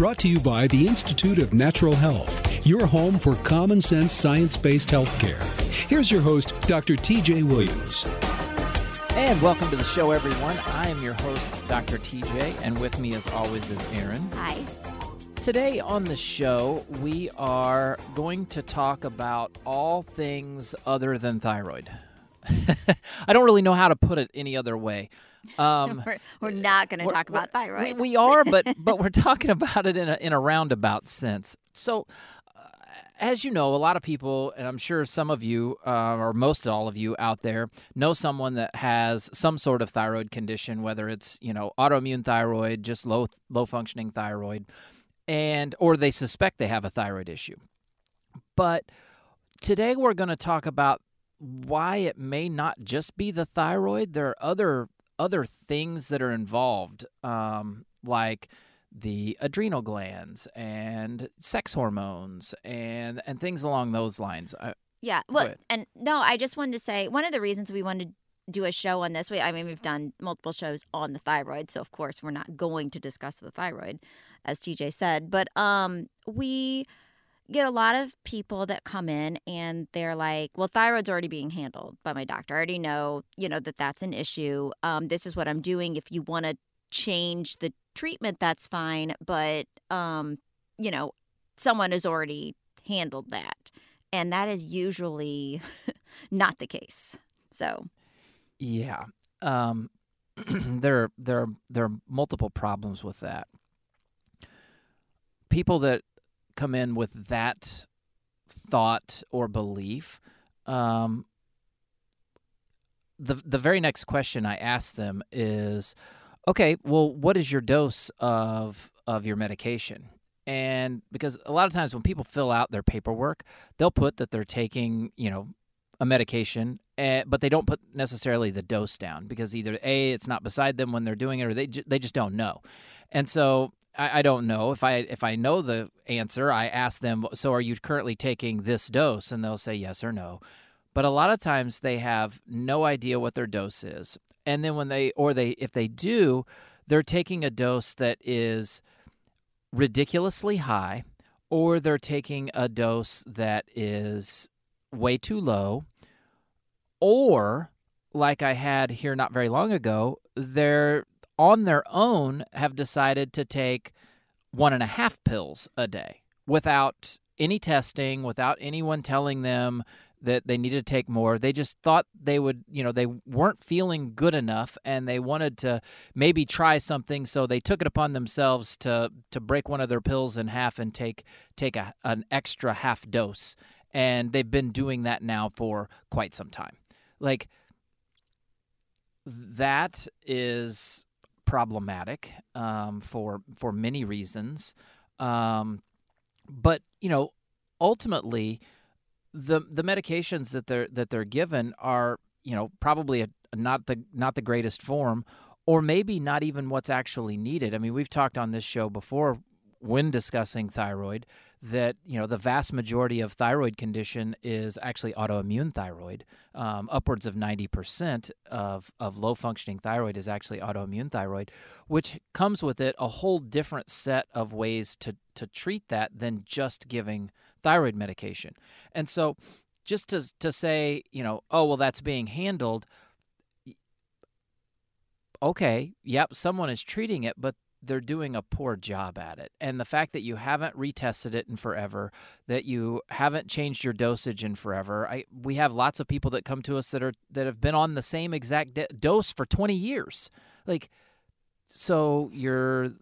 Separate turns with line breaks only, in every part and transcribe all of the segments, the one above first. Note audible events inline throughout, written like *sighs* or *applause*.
brought to you by the Institute of Natural Health, your home for common sense science based healthcare. Here's your host, Dr. TJ Williams.
And welcome to the show, everyone. I am your host, Dr. TJ, and with me, as always, is Aaron.
Hi.
Today on the show, we are going to talk about all things other than thyroid. *laughs* I don't really know how to put it any other way.
Um, *laughs* we're, we're, not going to talk about thyroid.
We, we are, but *laughs* but we're talking about it in a in a roundabout sense. So, uh, as you know, a lot of people, and I'm sure some of you, uh, or most all of you out there, know someone that has some sort of thyroid condition, whether it's you know autoimmune thyroid, just low low functioning thyroid, and or they suspect they have a thyroid issue. But today we're going to talk about why it may not just be the thyroid. There are other other things that are involved, um, like the adrenal glands and sex hormones and and things along those lines. I,
yeah, well, and no, I just wanted to say one of the reasons we wanted to do a show on this. We, I mean, we've done multiple shows on the thyroid, so of course we're not going to discuss the thyroid, as TJ said, but um, we get a lot of people that come in and they're like, well, thyroid's already being handled by my doctor. I already know, you know, that that's an issue. Um, this is what I'm doing. If you want to change the treatment, that's fine. But, um, you know, someone has already handled that. And that is usually *laughs* not the case. So,
yeah. Um, *clears throat* there, there, there are multiple problems with that. People that come in with that thought or belief, um, the the very next question I ask them is, okay, well, what is your dose of of your medication? And because a lot of times when people fill out their paperwork, they'll put that they're taking, you know, a medication, eh, but they don't put necessarily the dose down because either a it's not beside them when they're doing it, or they they just don't know. And so I, I don't know if I if I know the answer. I ask them, so are you currently taking this dose? And they'll say yes or no. But a lot of times they have no idea what their dose is, and then when they or they if they do, they're taking a dose that is ridiculously high, or they're taking a dose that is way too low, or like I had here not very long ago, they're on their own have decided to take one and a half pills a day without any testing, without anyone telling them that they needed to take more. They just thought they would, you know, they weren't feeling good enough and they wanted to maybe try something so they took it upon themselves to to break one of their pills in half and take take a, an extra half dose. And they've been doing that now for quite some time. Like that is problematic um, for for many reasons. Um, but you know, ultimately, the the medications that they're that they're given are you know probably a, not the not the greatest form, or maybe not even what's actually needed. I mean, we've talked on this show before when discussing thyroid that you know the vast majority of thyroid condition is actually autoimmune thyroid. Um, upwards of ninety percent of of low functioning thyroid is actually autoimmune thyroid, which comes with it a whole different set of ways to to treat that than just giving thyroid medication. And so, just to to say you know oh well that's being handled. Okay, yep, someone is treating it, but they're doing a poor job at it. And the fact that you haven't retested it in forever, that you haven't changed your dosage in forever. I we have lots of people that come to us that are that have been on the same exact de- dose for 20 years. Like so you're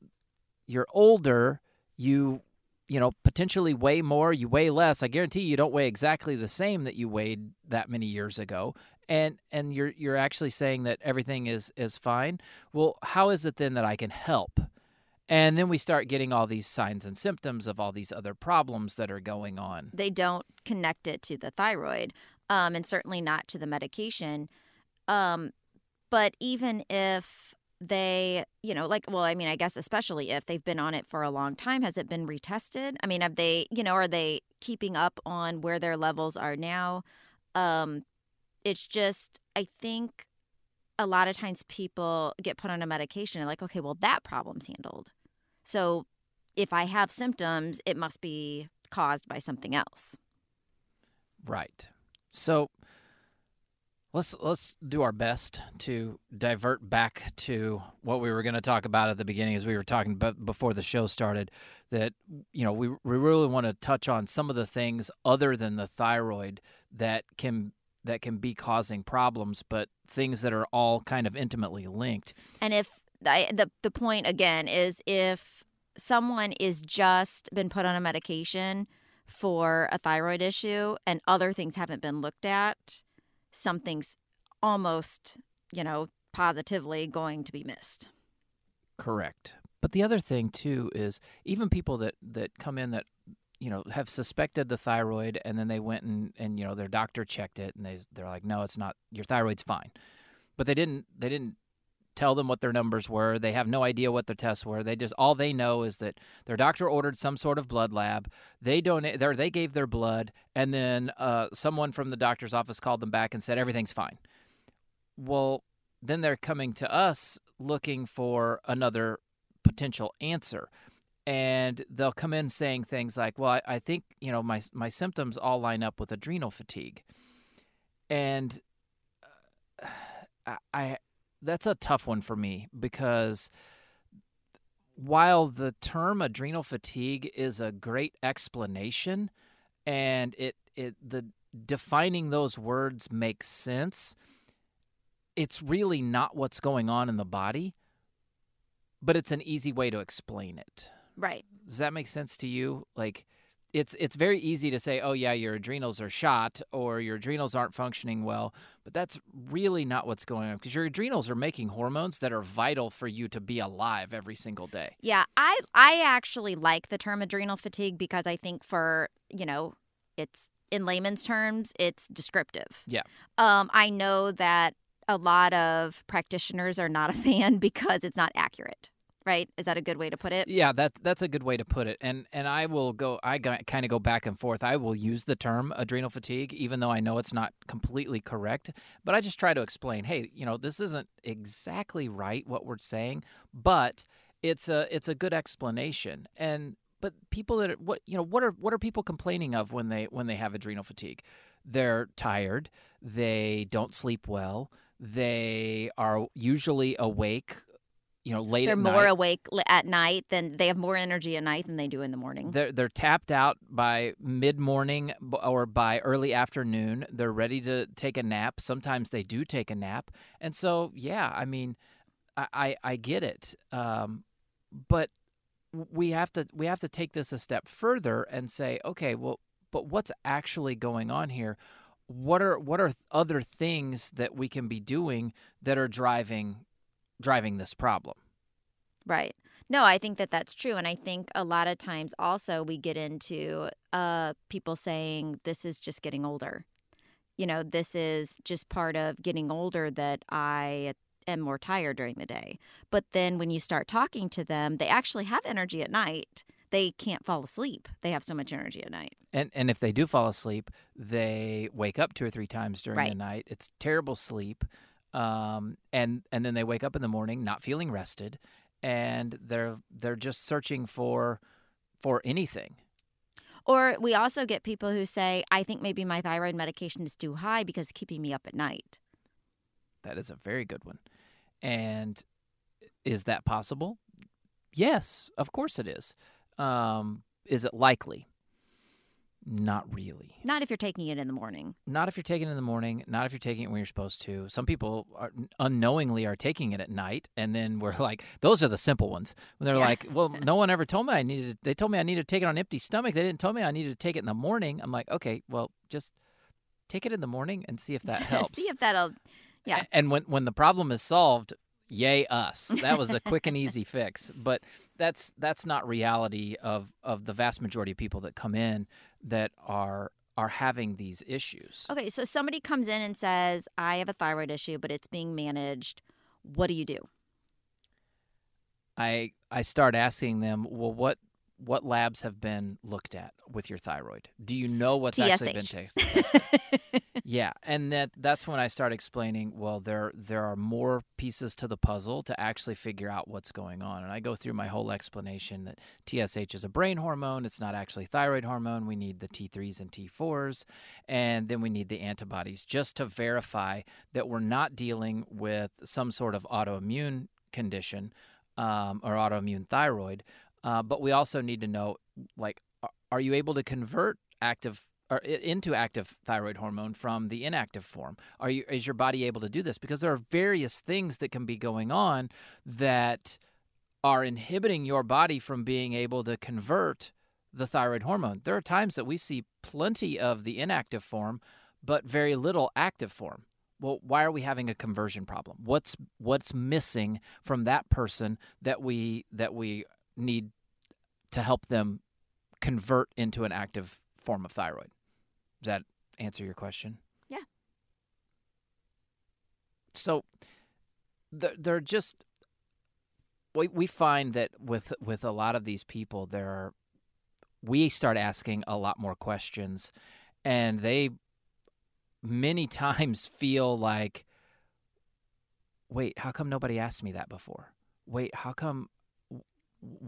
you're older, you you know, potentially weigh more, you weigh less. I guarantee you don't weigh exactly the same that you weighed that many years ago. And and you're you're actually saying that everything is is fine. Well, how is it then that I can help? And then we start getting all these signs and symptoms of all these other problems that are going on.
They don't connect it to the thyroid, um, and certainly not to the medication. Um, but even if they, you know, like, well, I mean, I guess especially if they've been on it for a long time, has it been retested? I mean, have they, you know, are they keeping up on where their levels are now? Um, it's just, I think a lot of times people get put on a medication and like, okay, well, that problem's handled. So if I have symptoms, it must be caused by something else.
Right. So let's let's do our best to divert back to what we were going to talk about at the beginning as we were talking about before the show started that you know we we really want to touch on some of the things other than the thyroid that can that can be causing problems but things that are all kind of intimately linked.
And if I, the the point again is if someone is just been put on a medication for a thyroid issue and other things haven't been looked at, something's almost, you know, positively going to be missed.
Correct. But the other thing too is even people that that come in that you know have suspected the thyroid and then they went and and you know their doctor checked it and they they're like no it's not your thyroid's fine. But they didn't they didn't tell them what their numbers were. They have no idea what their tests were. They just all they know is that their doctor ordered some sort of blood lab. They donate there. They gave their blood, and then uh, someone from the doctor's office called them back and said everything's fine. Well, then they're coming to us looking for another potential answer. And they'll come in saying things like, "Well, I, I think you know my my symptoms all line up with adrenal fatigue," and uh, I that's a tough one for me because while the term adrenal fatigue is a great explanation and it it the defining those words makes sense it's really not what's going on in the body but it's an easy way to explain it
right
does that make sense to you like it's it's very easy to say, oh yeah, your adrenals are shot or your adrenals aren't functioning well, but that's really not what's going on because your adrenals are making hormones that are vital for you to be alive every single day.
Yeah, I I actually like the term adrenal fatigue because I think for you know it's in layman's terms it's descriptive.
Yeah.
Um, I know that a lot of practitioners are not a *laughs* fan because it's not accurate right? Is that a good way to put it?
Yeah, that that's a good way to put it. And and I will go. I kind of go back and forth. I will use the term adrenal fatigue, even though I know it's not completely correct. But I just try to explain. Hey, you know, this isn't exactly right what we're saying, but it's a it's a good explanation. And but people that are, what you know what are what are people complaining of when they when they have adrenal fatigue? They're tired. They don't sleep well. They are usually awake you know late
they're more
night.
awake at night than they have more energy at night than they do in the morning
They're they're tapped out by mid morning or by early afternoon. They're ready to take a nap. Sometimes they do take a nap, and so yeah, I mean, I I, I get it, um, but we have to we have to take this a step further and say, okay, well, but what's actually going on here? what are what are other things that we can be doing that are driving driving this problem?
Right. No, I think that that's true. And I think a lot of times also we get into uh, people saying this is just getting older. You know, this is just part of getting older that I am more tired during the day. But then when you start talking to them, they actually have energy at night. They can't fall asleep. They have so much energy at night.
And and if they do fall asleep, they wake up two or three times during
Right.
the night. It's terrible sleep. Um, and and then they wake up in the morning not feeling rested and they're they're just searching for for anything.
Or we also get people who say, I think maybe my thyroid medication is too high because it's keeping me up at night.
That is a very good one. And is that possible? Yes, of course it is. Um, is it likely? Not really.
Not if you're taking it in the morning.
Not if you're taking it in the morning. Not if you're taking it when you're supposed to. Some people are, unknowingly are taking it at night, and then we're *laughs* like, those are the simple ones. When they're
Yeah.
like, well, *laughs* no one ever told me I needed. They told me I needed to take it on empty stomach. They didn't tell me I needed to take it in the morning. I'm like, okay, well, just take it in the morning and see if that *laughs* helps.
See if that'll. Yeah.
And when when the problem is solved, yay us. That was a quick and *laughs* easy fix. But that's that's not reality of of the vast majority of people that come in that are are having these issues.
Okay, so somebody comes in and says, I have a thyroid issue, but it's being managed. What do you do?
I I start asking them, well, what what labs have been looked at with your thyroid? Do you know what's actually been tested? *laughs* Yeah, and that that's when I start explaining. Well, there there are more pieces to the puzzle to actually figure out what's going on, and I go through my whole explanation that TSH is a brain hormone. It's not actually thyroid hormone. We need the T3s and T4s, and then we need the antibodies just to verify that we're not dealing with some sort of autoimmune condition um, or autoimmune thyroid. Uh, but we also need to know, like, are you able to convert active or into active thyroid hormone from the inactive form? Are you is your body able to do this? Because there are various things that can be going on that are inhibiting your body from being able to convert the thyroid hormone. There are times that we see plenty of the inactive form, but very little active form. Well, why are we having a conversion problem? What's what's missing from that person that we that we need to help them convert into an active form of thyroid? Does that answer your question?
Yeah.
So they're, they're just we we find that with with a lot of these people there are we start asking a lot more questions and they many *laughs* times feel like wait how come nobody asked me that before wait how come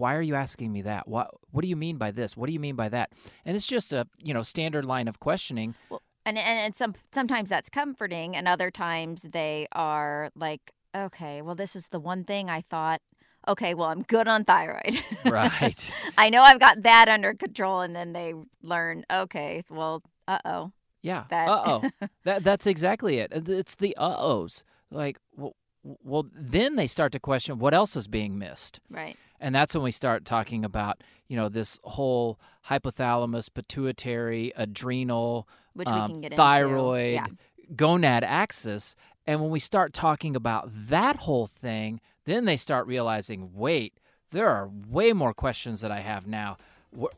why are you asking me that what what do you mean by this what do you mean by that and it's just a you know standard line of questioning
Well, and, and and some sometimes that's comforting, and other times they are like, okay, well, this is the one thing I thought. Okay, well, I'm good on thyroid. *laughs*
right
I know I've got that under control, and then they learn. Okay, well, uh oh.
Yeah.
That-
Uh oh. *laughs* that that's exactly it. It's- It's the uh ohs. Like, well, well, then they start to question what else is being missed,
Right.
And that's when we start talking about you know this whole hypothalamus, pituitary, adrenal,
Which we
um,
can get into.
thyroid,
Yeah.
gonad axis, and when we start talking about that whole thing, then they start realizing, wait, there are way more questions that I have now. What,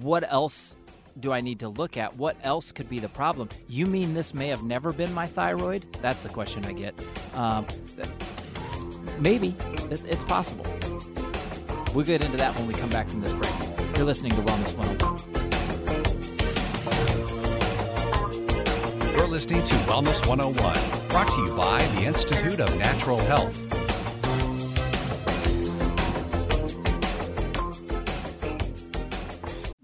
what else do I need to look at? What else could be the problem? You mean this may have never been my thyroid? That's the question I get. Um, maybe it's possible. We'll get into that when we come back from this break. You're listening to Wellness 101.
You're listening to Wellness 101, brought to you by the Institute of Natural Health.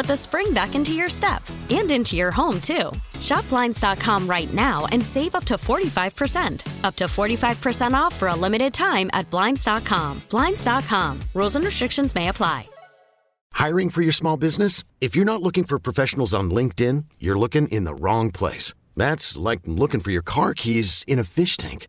put the spring back into your step and into your home, too. Shop Blinds.com right now and save up to 45%. Up to 45% off for a limited time at Blinds.com. Blinds.com. Rules and restrictions may apply.
Hiring for your small business? If you're not looking for professionals on LinkedIn, you're looking in the wrong place. That's like looking for your car keys in a fish tank.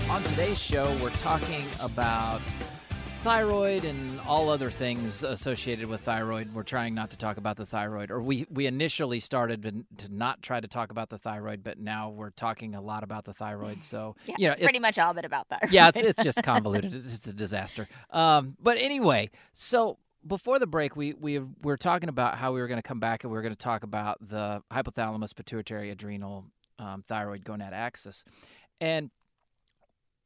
on today's show, we're talking about thyroid and all other things associated with thyroid. We're trying not to talk about the thyroid, or we we initially started to not try to talk about the thyroid, but now we're talking a lot about the thyroid. So *laughs*
Yeah,
you know,
it's pretty much all bit about that.
yeah, it's it's just *laughs* convoluted. It's, it's a disaster. Um, but anyway, so before the break, we we were talking about how we were going to come back and we were going to talk about the hypothalamus, pituitary, adrenal, um, thyroid, gonad axis, and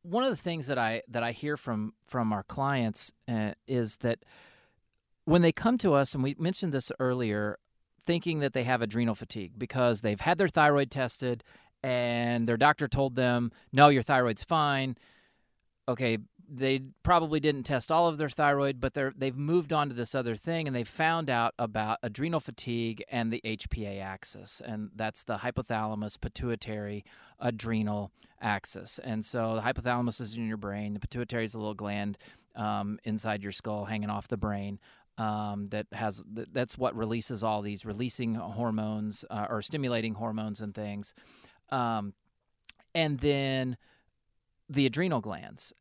one of the things that I that I hear from from our clients uh, is that when they come to us, and we mentioned this earlier, thinking that they have adrenal fatigue because they've had their thyroid tested and their doctor told them, no, your thyroid's fine. Okay, they probably didn't test all of their thyroid, but they're they've moved on to this other thing and they found out about adrenal fatigue and the HPA axis, and that's the hypothalamus pituitary adrenal axis. And so the hypothalamus is in your brain, the pituitary is a little gland um, inside your skull, hanging off the brain. Um, that has that's what releases all these releasing hormones uh, or stimulating hormones and things, um, and then the adrenal glands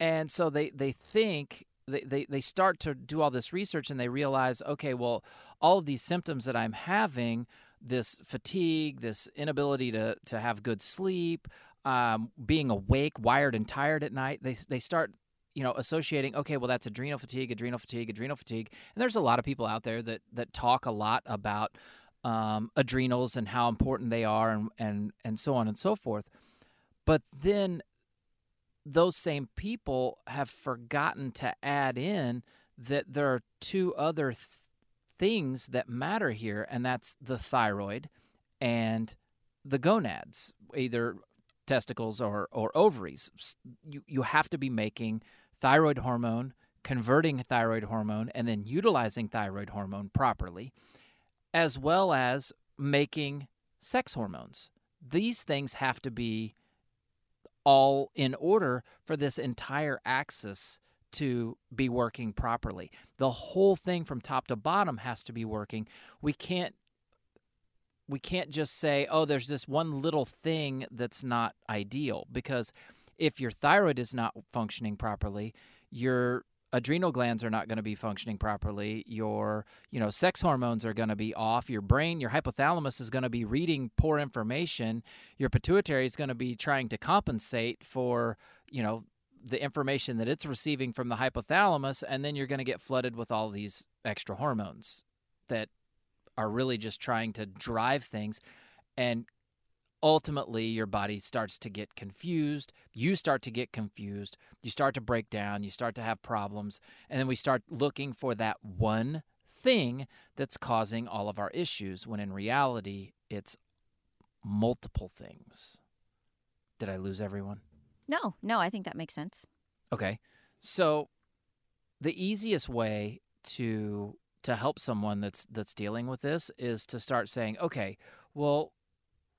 and so they they think they, they they start to do all this research and they realize okay well all of these symptoms that i'm having this fatigue this inability to to have good sleep um, being awake wired and tired at night they they start you know associating okay well that's adrenal fatigue adrenal fatigue adrenal fatigue. And there's a lot of people out there that that talk a lot about um, adrenals and how important they are and and and so on and so forth. But then those same people have forgotten to add in that there are two other th- things that matter here, and that's the thyroid and the gonads, either testicles or, or ovaries. You, you have to be making thyroid hormone, converting thyroid hormone, and then utilizing thyroid hormone properly, as well as making sex hormones. These things have to be all in order for this entire axis to be working properly. The whole thing from top to bottom has to be working. We can't we can't just say, "Oh, there's this one little thing that's not ideal" because if your thyroid is not functioning properly, your adrenal glands are not going to be functioning properly. Your you know sex hormones are going to be off. Your brain your hypothalamus is going to be reading poor information. Your pituitary is going to be trying to compensate for you know the information that it's receiving from the hypothalamus and then you're going to get flooded with all these extra hormones that are really just trying to drive things. And ultimately your body starts to get confused. You start to get confused. You start to break down. You start to have problems. And then we start looking for that one thing that's causing all of our issues when in reality it's multiple things. Did i lose everyone?
No, no, I think that makes sense.
Okay. So the easiest way to to help someone that's that's dealing with this is to start saying, okay, well,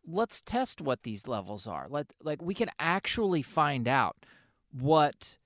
let's test what these levels are. Let like we can actually find out what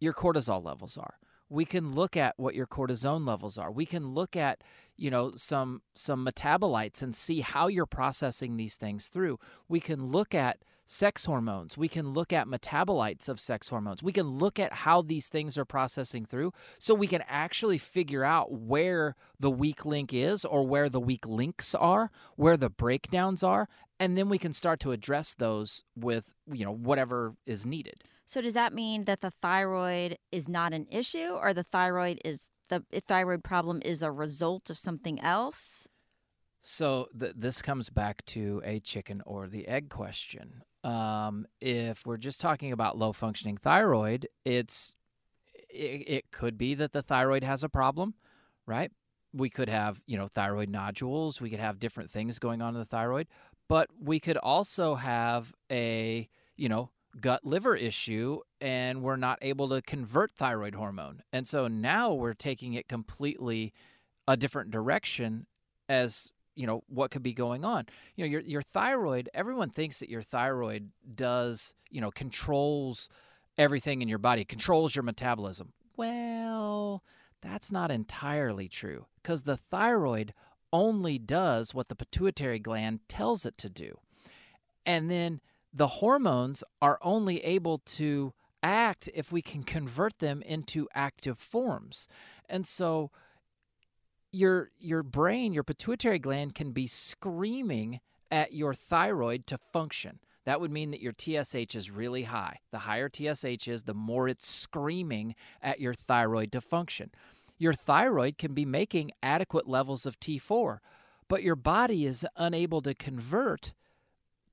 your cortisol levels are. We can look at what your cortisone levels are. We can look at, you know, some some metabolites and see how you're processing these things through. We can look at sex hormones. We can look at metabolites of sex hormones. We can look at how these things are processing through so we can actually figure out where the weak link is or where the weak links are, where the breakdowns are, and then we can start to address those with, you know, whatever is needed.
So does that mean that the thyroid is not an issue or the thyroid is the thyroid problem is a result of something else?
So th- this comes back to a chicken or the egg question. Um, if we're just talking about low functioning thyroid, it's it, it could be that the thyroid has a problem, right? We could have you know thyroid nodules. We could have different things going on in the thyroid, but we could also have a you know gut liver issue and we're not able to convert thyroid hormone. And so now we're taking it completely a different direction as you know what could be going on you know your your thyroid everyone thinks that your thyroid does you know controls everything in your body controls your metabolism well that's not entirely true because the thyroid only does what the pituitary gland tells it to do and then the hormones are only able to act if we can convert them into active forms and so your your brain, your pituitary gland can be screaming at your thyroid to function. That would mean that your TSH is really high. The higher TSH is, the more it's screaming at your thyroid to function. Your thyroid can be making adequate levels of T4, but your body is unable to convert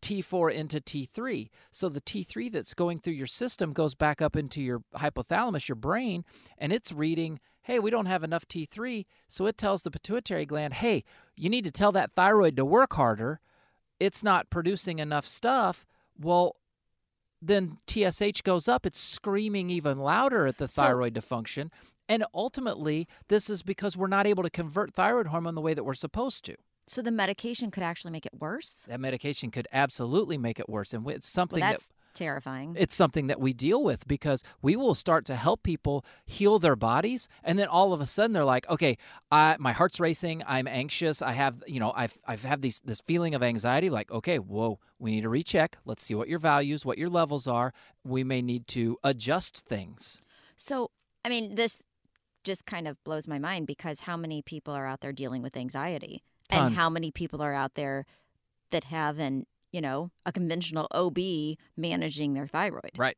T4 into T3. So the T3 that's going through your system goes back up into your hypothalamus, your brain, and it's reading hey, we don't have enough T3. So it tells the pituitary gland, hey, you need to tell that thyroid to work harder. It's not producing enough stuff. Well, then TSH goes up. It's screaming even louder at the thyroid to function. And ultimately, this is because we're not able to convert thyroid hormone the way that we're supposed to.
So the medication could actually make it worse?
That medication could absolutely make it worse. And it's something
well,
that's-
that terrifying.
It's something that we deal with because we will start to help people heal their bodies, and then all of a sudden they're like, "Okay, I, my heart's racing. I'm anxious. I have, you know, I've I've had these this feeling of anxiety. Like, okay, whoa, we need to recheck. Let's see what your values, what your levels are. We may need to adjust things."
So, I mean, this just kind of blows my mind because how many people are out there dealing with anxiety,
Tons.
and how many people are out there that have an you know, a conventional OB managing their thyroid.
Right.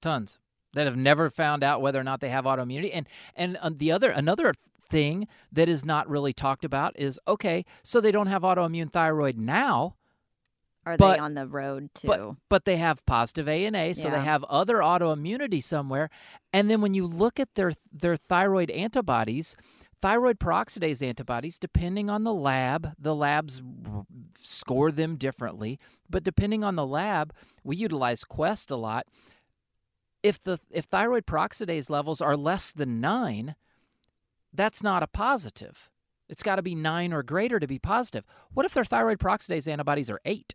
Tons that have never found out whether or not they have autoimmunity. And and uh, the other another thing that is not really talked about is okay, so they don't have autoimmune thyroid now.
Are
but,
they on the road to?
But, but they have positive ANA, so
Yeah.
they have other autoimmunity somewhere. And then when you look at their their thyroid antibodies, thyroid peroxidase antibodies, depending on the lab, the labs score them differently. But depending on the lab, we utilize Quest a lot. If the if thyroid peroxidase levels are less than nine, that's not a positive. It's got to be nine or greater to be positive. What if their thyroid peroxidase antibodies are eight?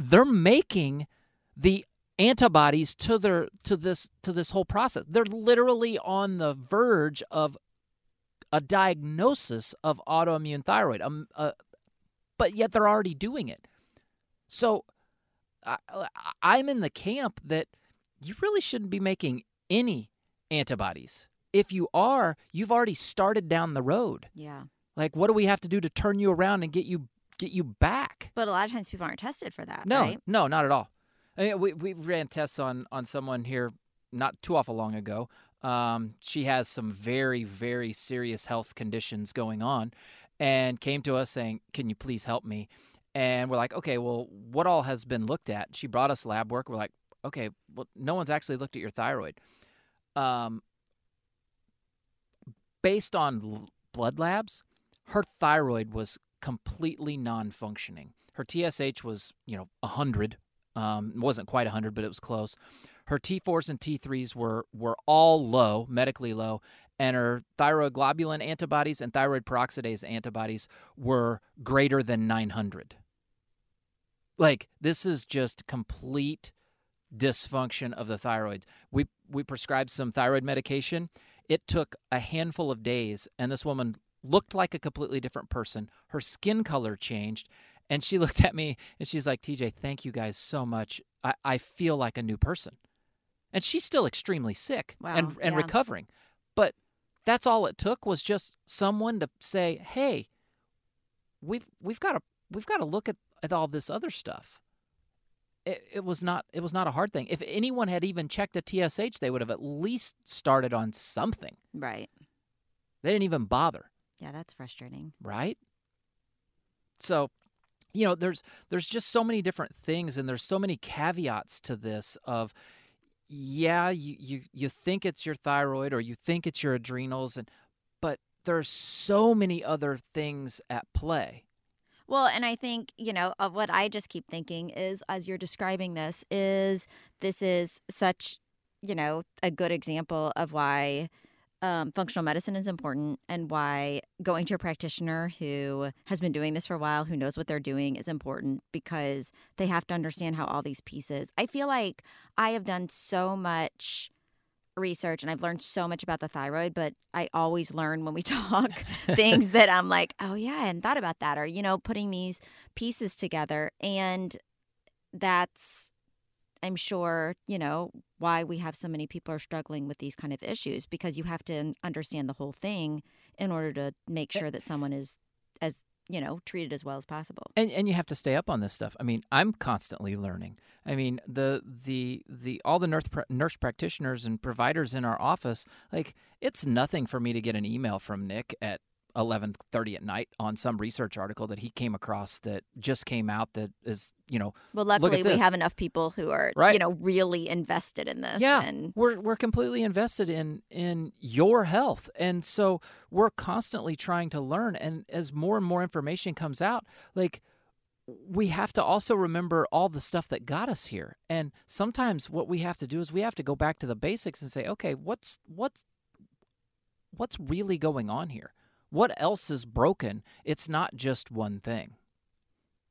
They're making the antibodies to their to this to this whole process. They're literally on the verge of a diagnosis of autoimmune thyroid, um, uh, but yet they're already doing it. So I, I'm in the camp that you really shouldn't be making any antibodies. If you are, you've already started down the road.
yeah.
Like, what do we have to do to turn you around and get you get you back?
But a lot of times people aren't tested for that.
No,
Right?
no, not at all. I mean, we we ran tests on on someone here not too awful long ago. Um, she has some very very serious health conditions going on, and came to us saying, "Can you please help me?" And we're like, "Okay, well, what all has been looked at?" She brought us lab work. We're like, "Okay, well, no one's actually looked at your thyroid." Um, based on l- blood labs, her thyroid was completely non-functioning. Her TSH was, you know, 100 Um, wasn't quite 100, but it was close. Her T4s and T3s were were all low, medically low, and her thyroglobulin antibodies and thyroid peroxidase antibodies were greater than 900. Like this is just complete dysfunction of the thyroid. We we prescribed some thyroid medication. It took a handful of days and this woman looked like a completely different person. Her skin color changed and she *laughs* looked at me and she's like, TJ, thank you guys so much. I, I feel like a new person. And she's still extremely sick
Wow,
and, and
yeah.
recovering. But that's all it took was just someone to say, Hey, we've we've got to we've got to look at, at all this other stuff. It, it was not it was not a hard thing. If anyone had even checked a TSH, they would have at least started on something.
Right.
They didn't even bother.
Yeah, that's frustrating.
right? So, you know, there's there's just so many different things and there's so many caveats to this of yeah, you you you think it's your thyroid or you think it's your adrenals and but there's so many other things at play.
Well, and I think, you know, of what I just keep thinking is as you're describing this is this is such, you know, a good example of why um, functional medicine is important and why going to a practitioner who has been doing this for a while, who knows what they're doing, is important because they have to understand how all these pieces. I feel like I have done so much research and I've learned so much about the thyroid, but I always learn when we *laughs* talk things that I'm like, oh yeah, I hadn't thought about that, or you know, putting these pieces together, and that's, I'm sure, you know, why we have so many people are struggling with these kind of issues because you have to understand the whole thing in order to make eh sure that someone is as you know treated as well as possible.
And and you have to stay up on this stuff. I mean, I'm constantly learning. I mean, the the the all the nurse nurse practitioners and providers in our office, like it's nothing for me to get an email from Nick at 11:30 at night on some research article that he came across that just came out that is, you know,
Well, luckily we have enough people who are,
Right.
you know, really invested in this.
Yeah,
and
we're we're completely invested in in your health, and so we're constantly trying to learn. And as more and more information comes out, like we have to also remember all the stuff that got us here. And sometimes what we have to do is we have to go back to the basics and say, okay, what's what's what's really going on here? What else is broken? It's not just one thing.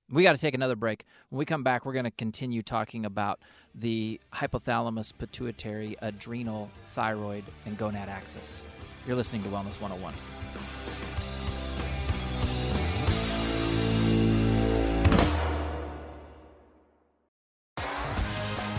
We got to take another break. When we come back, we're going to continue talking about the hypothalamus, pituitary, adrenal, thyroid, and gonad axis. You're listening to Wellness 101.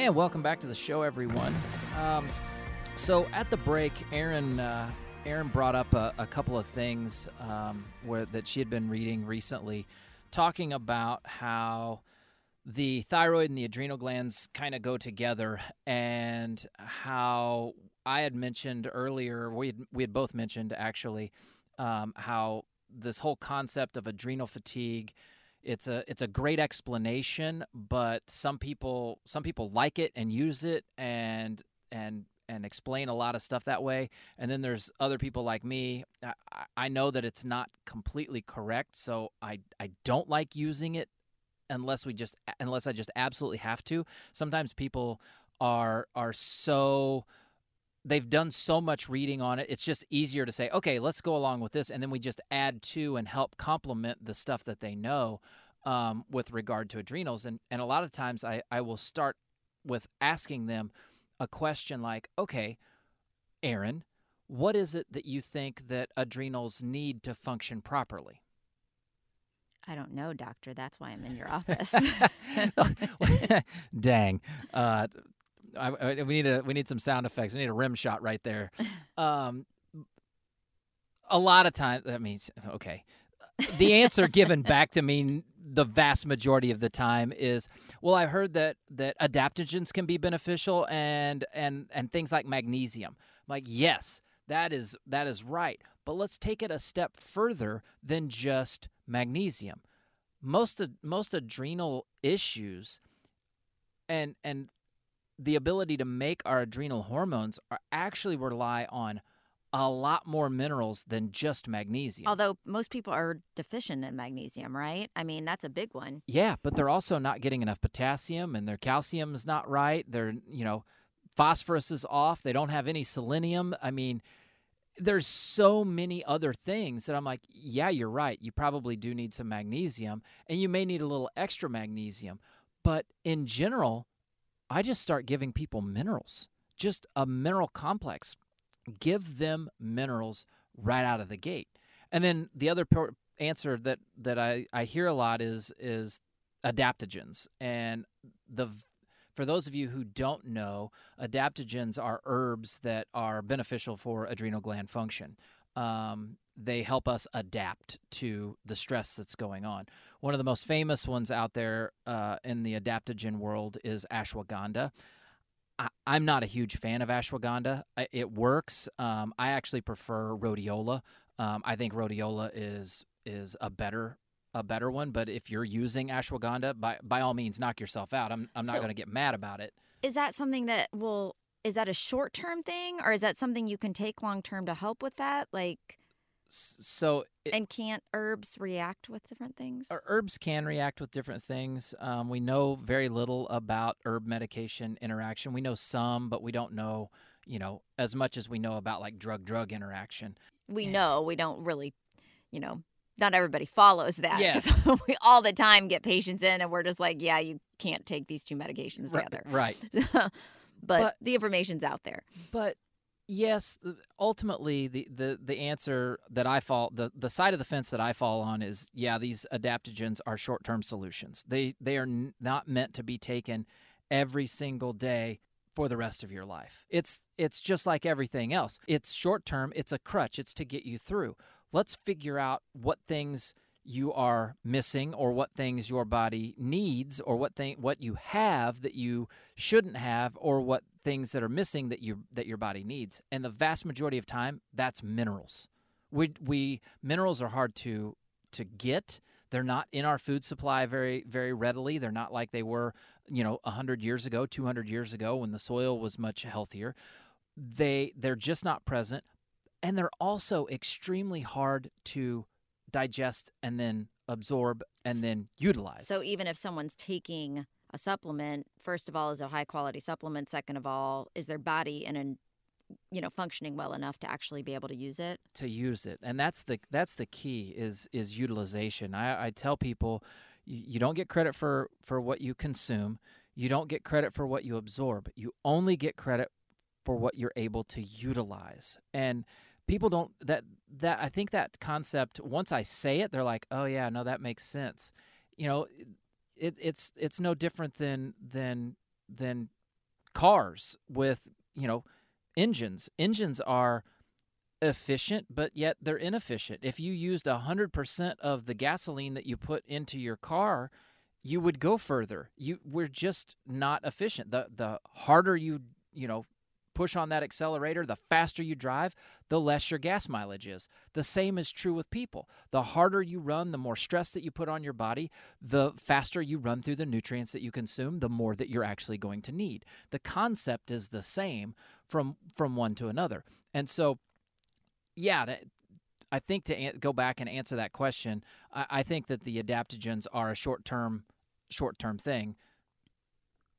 And welcome back to the show, everyone. Um, so at the break, Aaron uh, Aaron brought up a, a couple of things um, where that she had been reading recently, talking about how the thyroid and the adrenal glands kind of go together, and how I had mentioned earlier, we had, we had both mentioned actually um, how this whole concept of adrenal fatigue it's a it's a great explanation but some people some people like it and use it and and and explain a lot of stuff that way. And then there's other people like me. I, I know that it's not completely correct so I I don't like using it unless we just unless I just absolutely have to. Sometimes people are are so they've done so much reading on it. It's just easier to say, okay, let's go along with this, and then we just add to and help complement the stuff that they know um, with regard to adrenals. And and a lot of times, I I will start with asking them a question like, okay, Aaron, what is it that you think that adrenals need to function properly?
I don't know, doctor. That's why I'm in your *laughs* office. *laughs* *laughs*
Dang. Uh, I, I, we need a we need some sound effects. We need a rim shot right there. *laughs* Um, a lot of times, that means okay. The answer given back to me the vast majority of the time is, well, I heard that that adaptogens can be beneficial and and and things like magnesium. I'm like, yes, that is that is right. But let's take it a step further than just magnesium. Most most adrenal issues and and the ability to make our adrenal hormones are actually rely on a lot more minerals than just magnesium.
Although most people are deficient in magnesium, right? I mean, that's a big one.
Yeah, but they're also not getting enough potassium and their calcium is not right. They're, you know, phosphorus is off. They don't have any selenium. I mean, there's so many other things that I'm like, yeah, you're right. You probably do need some magnesium and you may need a little extra magnesium. But in general, I just start giving people minerals, just a mineral complex. Give them minerals right out of the gate. And then the other answer that that I, I hear a lot is is adaptogens. And the for those of you who don't know, adaptogens are herbs that are beneficial for adrenal gland function. Um, they help us adapt to the stress that's going on. One of the most famous ones out there uh, in the adaptogen world is ashwagandha. I, am not a huge fan of ashwagandha. It works. Um, I actually prefer rhodiola. Um, I think rhodiola is is a better a better one. But if you're using ashwagandha, by by all means, knock yourself out. I'm I'm not so, going to get mad about it.
Is that something that will? Is that a short term thing, or is that something you can take long term to help with that? Like,
so
it, and can't herbs react with different things?
Herbs can react with different things um, we know very little about herb medication interaction. We know some but we don't know you know as much as we know about like drug drug interaction.
We know we don't really you know not everybody follows that
yes. *laughs*
we all the time get patients in and we're just like yeah you can't take these two medications together.
right,
right. *laughs* but, but the information's out there.
But yes, ultimately the, the, the answer that I fall the, the side of the fence that I fall on is yeah, these adaptogens are short term solutions. They they are not meant to be taken every single day for the rest of your life. It's it's just like everything else. It's short term, it's a crutch, it's to get you through. Let's figure out what things you are missing or what things your body needs or what thing what you have that you shouldn't have or what things that are missing that you that your body needs. And the vast majority of time that's minerals. We we minerals are hard to to get. They're not in our food supply very very readily. They're not like they were you know 100 years ago 200 years ago when the soil was much healthier. They they're just not present. And they're also extremely hard to digest and then absorb and then utilize.
So even if someone's taking a supplement, first of all, is it a high quality supplement? Second of all, is their body in a you know functioning well enough to actually be able to use it?
To use it. And that's the that's the key is is utilization. I, I tell people you, you don't get credit for for what you consume. You don't get credit for what you absorb. You only get credit for what you're able to utilize. And people don't that that I think that concept once I say it, they're like, oh yeah, no, that makes sense. You know, it, it's it's no different than than than cars with you know engines. Engines are efficient, but yet they're inefficient. If you used hundred percent of the gasoline that you put into your car, you would go further. You we're just not efficient. The the harder you you know push on that accelerator, the faster you drive, the less your gas mileage is. The same is true with people. The harder you run, the more stress that you put on your body, the faster you run through the nutrients that you consume, the more that you're actually going to need. The concept is the same from from one to another. And so yeah, I think to go back and answer that question, I, I think that the adaptogens are a short term short term thing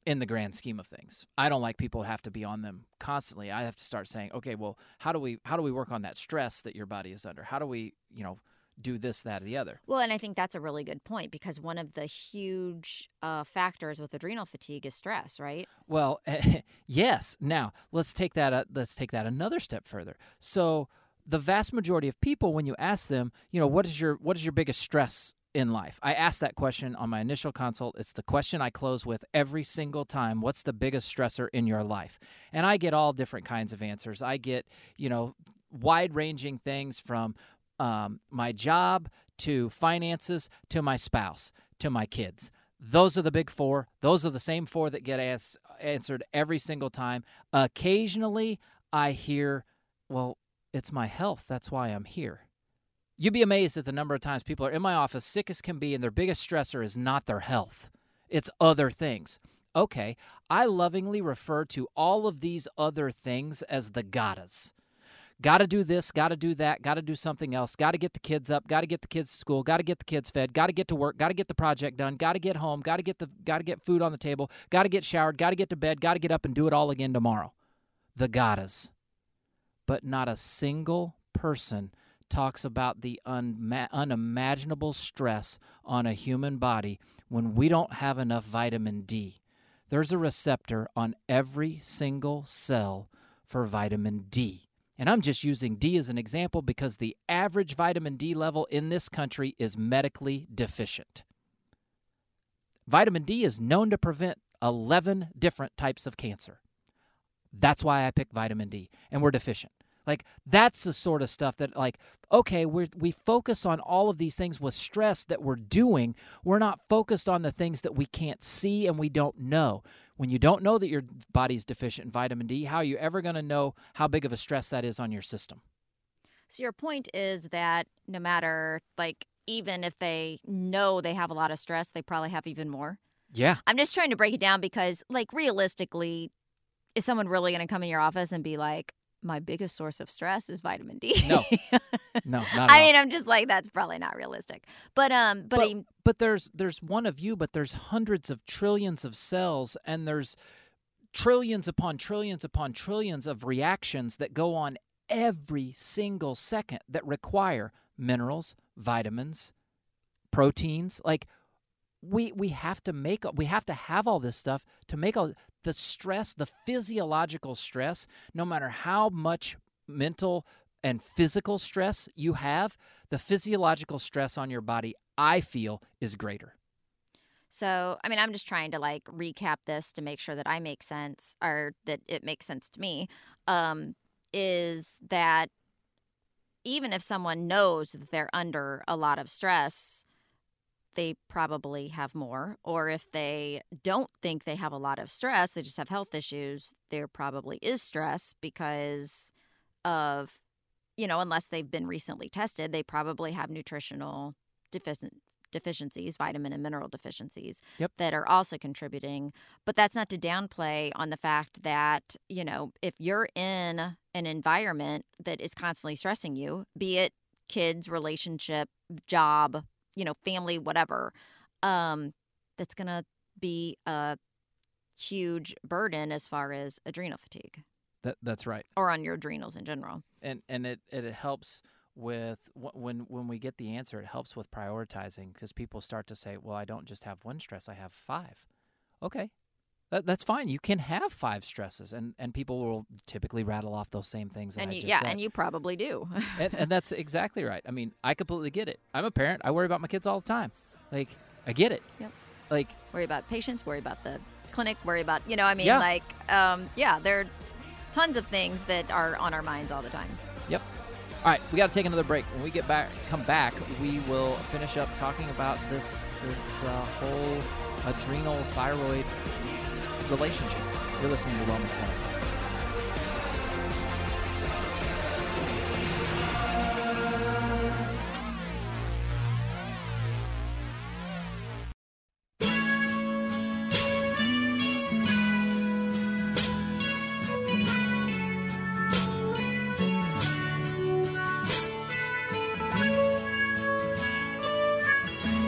in the grand scheme of things. I don't like people have to be on them constantly. I have to start saying, okay, well, how do we how do we work on that stress that your body is under? How do we, you know, do this, that, or the other?
Well, and I think that's a really good point because one of the huge uh, factors with adrenal fatigue is stress, right?
Well, *laughs* yes. Now let's take that. Uh, let's take that another step further. So the vast majority of people, when you ask them, you know, what is your what is your biggest stress in life? I asked that question on my initial consult. It's the question I close with every single time. What's the biggest stressor in your life? And I get all different kinds of answers. I get, you know, wide ranging things from um, my job to finances to my spouse to my kids. Those are the big four. Those are the same four that get as- answered every single time. Occasionally, I hear, well, it's my health. That's why I'm here. You'd be amazed at the number of times people are in my office sick as can be, and their biggest stressor is not their health, it's other things. Okay, I lovingly refer to all of these other things as the gottas. Got to do this, got to do that, got to do something else, got to get the kids up, got to get the kids to school, got to get the kids fed, got to get to work, got to get the project done, got to get home, got to get the got to get food on the table, got to get showered, got to get to bed, got to get up and do it all again tomorrow. The gottas. But not a single person talks about the unma- unimaginable stress on a human body when we don't have enough vitamin D. There's a receptor on every single cell for vitamin D. And I'm just using D as an example because the average vitamin D level in this country is medically deficient. Vitamin D is known to prevent 11 different types of cancer. That's why I pick vitamin D, and we're deficient. Like that's the sort of stuff that like okay, we we focus on all of these things with stress that we're doing. We're not focused on the things that we can't see and we don't know. When you don't know that your body's deficient in vitamin D, how are you ever going to know how big of a stress that is on your system?
So your point is that no matter like even if they know they have a lot of stress, they probably have even more.
Yeah.
I'm just trying to break it down because like realistically, is someone really going to come in your office and be like, my biggest source of stress is vitamin D.
No, *laughs* no, not.
I mean, I'm just like that's probably not realistic. But um, but
but,
I,
but there's there's one of you, but there's hundreds of trillions of cells, and there's trillions upon trillions upon trillions of reactions that go on every single second that require minerals, vitamins, proteins. Like we we have to make we have to have all this stuff to make all the stress, the physiological stress, no matter how much mental and physical stress you have, the physiological stress on your body, I feel, is greater.
So, I mean, I'm just trying to like recap this to make sure that I make sense or that it makes sense to me. Um, is that even if someone knows that they're under a lot of stress, they probably have more. Or if they don't think they have a lot of stress, they just have health issues, there probably is stress because of, you know, unless they've been recently tested, they probably have nutritional deficient deficiencies, vitamin and mineral deficiencies
yep.
that are also contributing. But that's not to downplay on the fact that, you know, if you're in an environment that is constantly stressing you, be it kids, relationship, job, you know, family, whatever, um, that's going to be a huge burden as far as adrenal fatigue.
That that's right.
Or on your adrenals in general.
And and it it helps with when when we get the answer, it helps with prioritizing because people start to say, "Well, I don't just have one stress; I have five. Okay, that, that's fine. You can have five stresses, and and people will typically rattle off those same things.
and
I
you,
just
yeah,
said.
and you probably do. *laughs*
and, and that's exactly right. I mean, I completely get it. I'm a parent. I worry about my kids all the time. Like, I get it.
Yep.
Like,
worry about patients. Worry about the clinic. Worry about you know. I mean,
Yeah.
like, um, yeah, there are tons of things that are on our minds all the time.
Yep. All right, we got to take another break. When we get back, come back, we will finish up talking about this this uh, whole adrenal thyroid relationship. You're listening to Wellness One.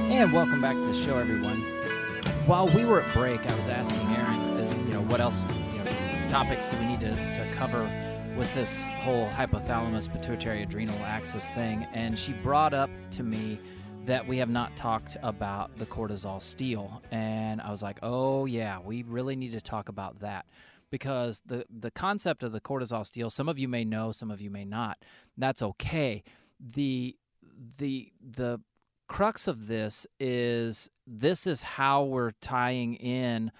And welcome back to the show, everyone. While we were at break, I was asking Aaron what else, you know, topics do we need to, to cover with this whole hypothalamus pituitary adrenal axis thing? And she brought up to me that we have not talked about the cortisol steal. And I was like, oh, yeah, we really need to talk about that because the, the concept of the cortisol steal, some of you may know, some of you may not. That's okay. The, the, the, crux of this is this is how we're tying in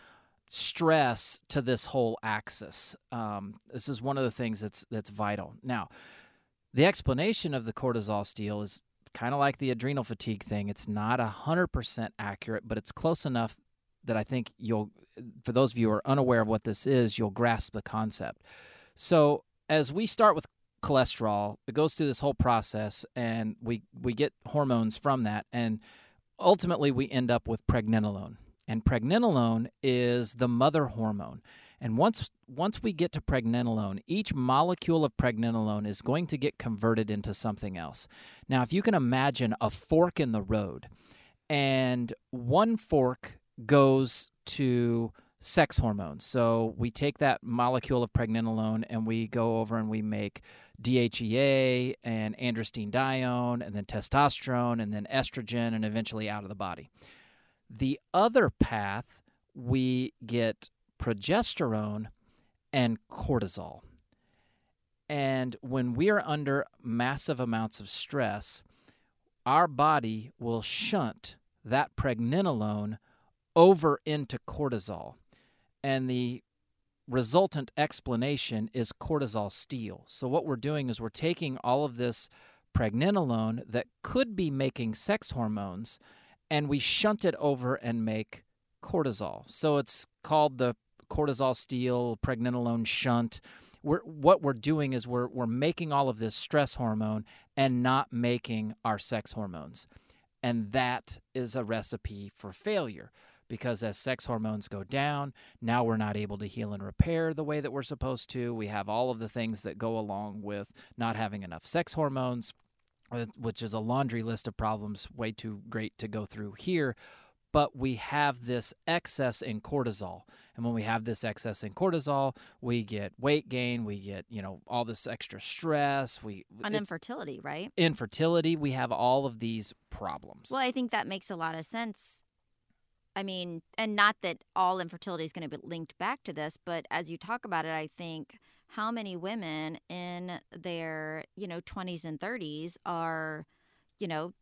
stress to this whole axis. Um, this is one of the things that's that's vital. Now, the explanation of the cortisol steal is kind of like the adrenal fatigue thing. It's not hundred percent accurate, but it's close enough that I think you'll. For those of you who are unaware of what this is, you'll grasp the concept. So, as we start with cholesterol. It goes through this whole process, and we we get hormones from that, and ultimately we end up with pregnenolone. And pregnenolone is the mother hormone. And once once we get to pregnenolone, each molecule of pregnenolone is going to get converted into something else. Now, if you can imagine a fork in the road, and one fork goes to sex hormones. So we take that molecule of pregnenolone and we go over and we make DHEA and androstenedione and then testosterone and then estrogen and eventually out of the body. The other path, we get progesterone and cortisol. And when we are under massive amounts of stress, our body will shunt that pregnenolone over into cortisol and the resultant explanation is cortisol steal. So, what we're doing is we're taking all of this pregnenolone that could be making sex hormones and we shunt it over and make cortisol. So, it's called the cortisol steal, pregnenolone shunt. We're, what we're doing is we're, we're making all of this stress hormone and not making our sex hormones. And that is a recipe for failure because as sex hormones go down, now we're not able to heal and repair the way that we're supposed to. We have all of the things that go along with not having enough sex hormones, which is a laundry list of problems, way too great to go through here. But we have this excess in cortisol. And when we have this excess in cortisol, we get weight gain, we get, you know, all this extra stress, we
and infertility, right?
Infertility, we have all of these problems.
Well, I think that makes a lot of sense I mean, and not that all infertility is going to be linked back to this, but as you talk about it, I think how many women in their, you know, 20s and 30s are, you know,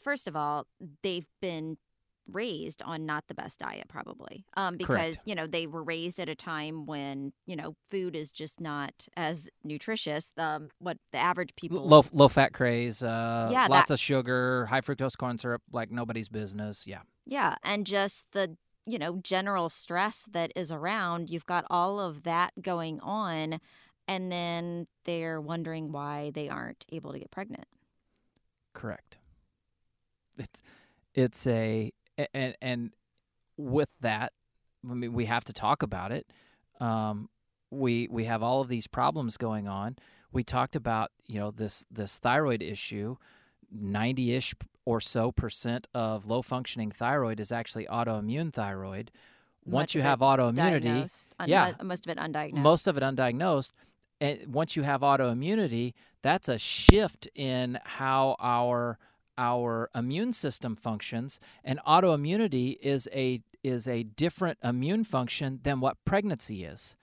first of all, they've been raised on not the best diet probably um, because
Correct.
you know they were raised at a time when you know food is just not as nutritious um, what the average people
low low fat craze uh,
Yeah,
lots
that-
of sugar high fructose corn syrup like nobody's business yeah
Yeah, and just the you know general stress that is around. You've got all of that going on, and then they're wondering why they aren't able to get pregnant.
Correct. It's it's a and and with that, I mean, we have to talk about it. Um, we we have all of these problems going on. We talked about you know this this thyroid issue. Ninety ish or so percent of low functioning thyroid is actually autoimmune thyroid. Once
Much
you have autoimmunity,
un-
yeah,
most of it undiagnosed.
most of it undiagnosed. And once you have autoimmunity, that's a shift in how our our immune system functions. And autoimmunity is a is a different immune function than what pregnancy is.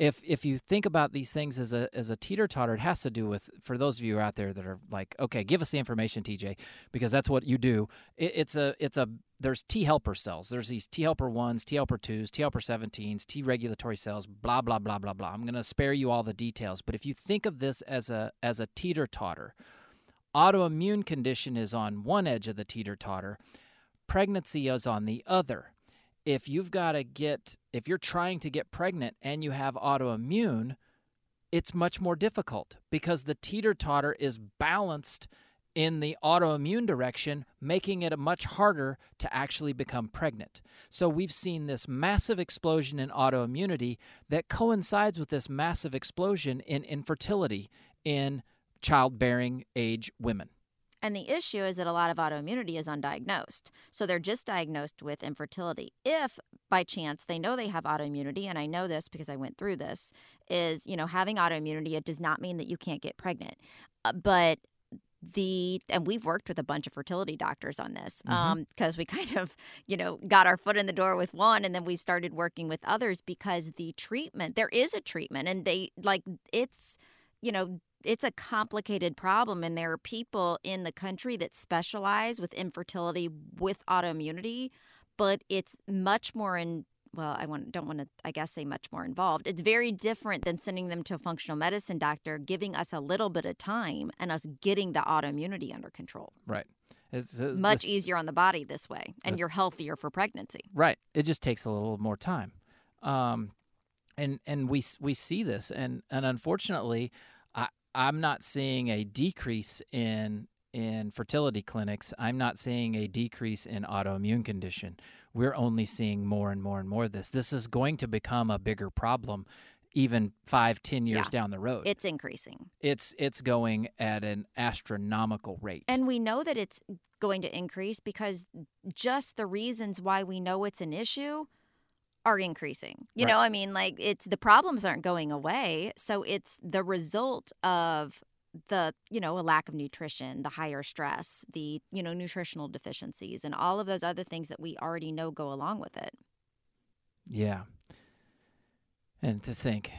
If if you think about these things as a as a teeter totter, it has to do with for those of you out there that are like, okay, give us the information, TJ, because that's what you do. It, it's a it's a there's T helper cells. There's these T helper ones, T helper twos, T helper 17s, T regulatory cells, blah blah blah blah blah. I'm to spare you all the details, but if you think of this as a as a teeter totter, autoimmune condition is on one edge of the teeter totter, pregnancy is on the other. If you've got to get if you're trying to get pregnant and you have autoimmune, it's much more difficult because the teeter totter is balanced in the autoimmune direction, making it much harder to actually become pregnant. So we've seen this massive explosion in autoimmunity that coincides with this massive explosion in infertility in childbearing age women.
And the issue is that a lot of autoimmunity is undiagnosed. So they're just diagnosed with infertility. If by chance they know they have autoimmunity, and I know this because I went through this, is, you know, having autoimmunity, it does not mean that you can't get pregnant. Uh, but the and we've worked with a bunch of fertility doctors on this
Mhm.
um because we *laughs* kind of you know got our foot in the door with one and then we started working with others because the treatment there is a treatment and they like it's you know it's a complicated problem and there are people in the country that specialize with infertility with autoimmunity but it's much more in well i want, don't want to i guess say much more involved it's very different than sending them to a functional medicine doctor giving us a little bit of time and us getting the autoimmunity under control
Right. It's, uh,
much
this-
easier on the body this way and you're healthier for pregnancy
Right. It just takes a little more time. Um, and and we we see this, and and unfortunately, I'm not seeing a decrease in in fertility clinics. I'm not seeing a decrease in autoimmune condition. We're only seeing more and more and more of this. This is going to become a bigger problem, even five, ten years
Yeah.
down the road.
it's increasing
it's it's going at an astronomical rate.
And we know that it's going to increase because just the reasons why we know it's an issue are increasing. You
Right.
know, I mean, like it's the problems aren't going away. So it's the result of the, you know, a lack of nutrition, the higher stress, the, you know, nutritional deficiencies, and all of those other things that we already know go along with it.
Yeah. And to think,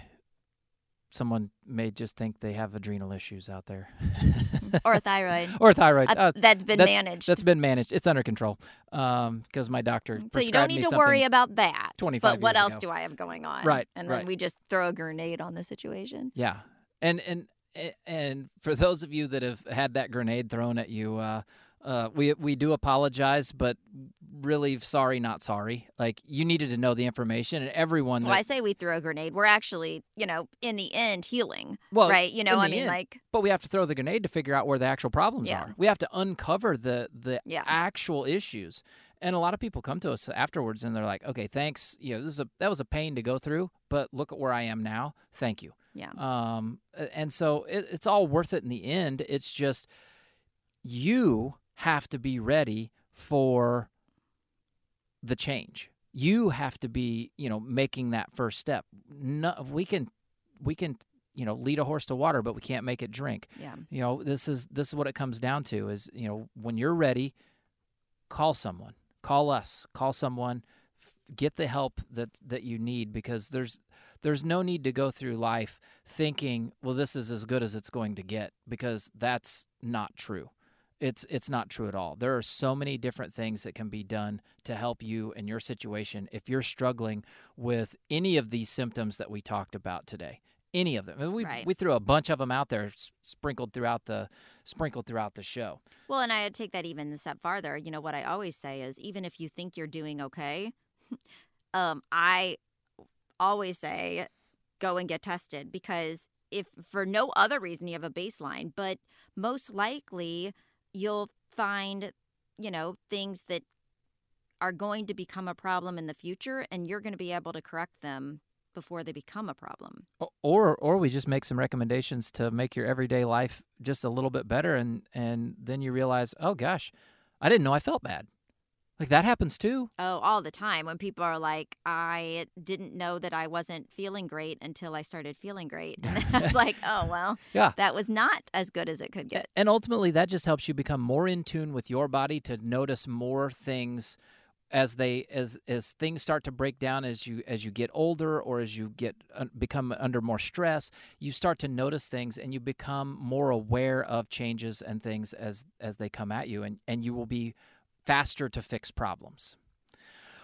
someone may just think they have adrenal issues out there, *laughs* *laughs*
Or thyroid.
or thyroid.
Uh,
Uh,
that's been managed.
That's been managed. It's under control. Um, because my doctor.
So you don't need to worry about that.
25
But what else
ago.
do I have going on?
Right,
And then
right.
we just throw a grenade on the situation.
Yeah, and and and for those of you that have had that grenade thrown at you, uh, uh, we we do apologize, but really sorry, not sorry. Like you needed to know the information, and everyone.
Well, I say we throw a grenade. We're actually, you know, in the end healing.
Well,
right? You know, I mean,
end.
like,
but we have to throw the grenade to figure out where the actual problems
Yeah.
are. We have to uncover the the
Yeah.
actual issues. And a lot of people come to us afterwards and they're like, "Okay, thanks. You know, this is a that was a pain to go through, but look at where I am now. Thank you."
Yeah.
Um, and so it, it's all worth it in the end. It's just you have to be ready for the change. You have to be, you know, making that first step. No, we can, we can, you know, lead a horse to water, but we can't make it drink.
Yeah.
You know, this is this is what it comes down to. Is you know, when you're ready, call someone, call us, call someone, f- get the help that that you need because there's there's no need to go through life thinking, well, this is as good as it's going to get because that's not true. It's it's not true at all. There are so many different things that can be done to help you in your situation if you're struggling with any of these symptoms that we talked about today. Any of them. I mean, we
Right.
we threw a bunch of them out there sprinkled throughout the sprinkled throughout the show.
well, and I would take that even a step farther. You know, what I always say is even if you think you're doing okay, *laughs* um, I always say go and get tested because if for no other reason you have a baseline, but most likely you'll find, you know, things that are going to become a problem in the future and you're going to be able to correct them before they become a problem.
Or or we just make some recommendations to make your everyday life just a little bit better and and then you realize oh gosh i didn't know i felt bad like that happens too
Oh, all the time when people are like, I didn't know that I wasn't feeling great until I started feeling great. And I was like, *laughs* oh, well,
Yeah.
that was not as good as it could get.
and ultimately that just helps you become more in tune with your body to notice more things as they as as things start to break down as you as you get older or as you get uh, become under more stress you start to notice things and you become more aware of changes and things as as they come at you and and you will be faster to fix problems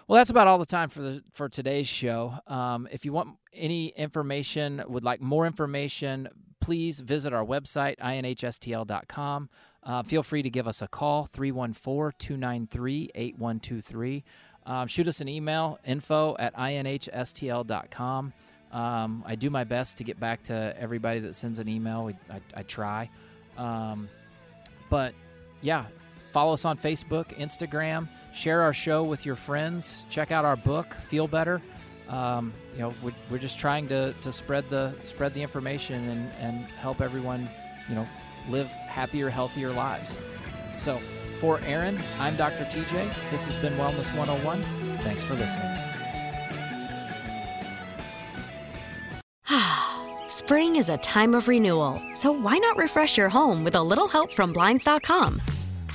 well, that's about all the time for the for today's show. Um, if you want any information, would like more information, please visit our website inhstl.com. Uh, feel free to give us a call 314-293-8123. Um, shoot us an email info at inhstl.com. Um, I do my best to get back to everybody that sends an email. We, I, I try, um, but yeah, follow us on Facebook, Instagram. Share our show with your friends. Check out our book, Feel Better. Um, you know, we're, we're just trying to, to spread the spread the information and, and help everyone, you know, live happier, healthier lives. So, for Aaron, I'm Dr. TJ. This has been Wellness 101. Thanks for listening. *sighs*
Spring is a time of renewal, so why not refresh your home with a little help from Blinds.com?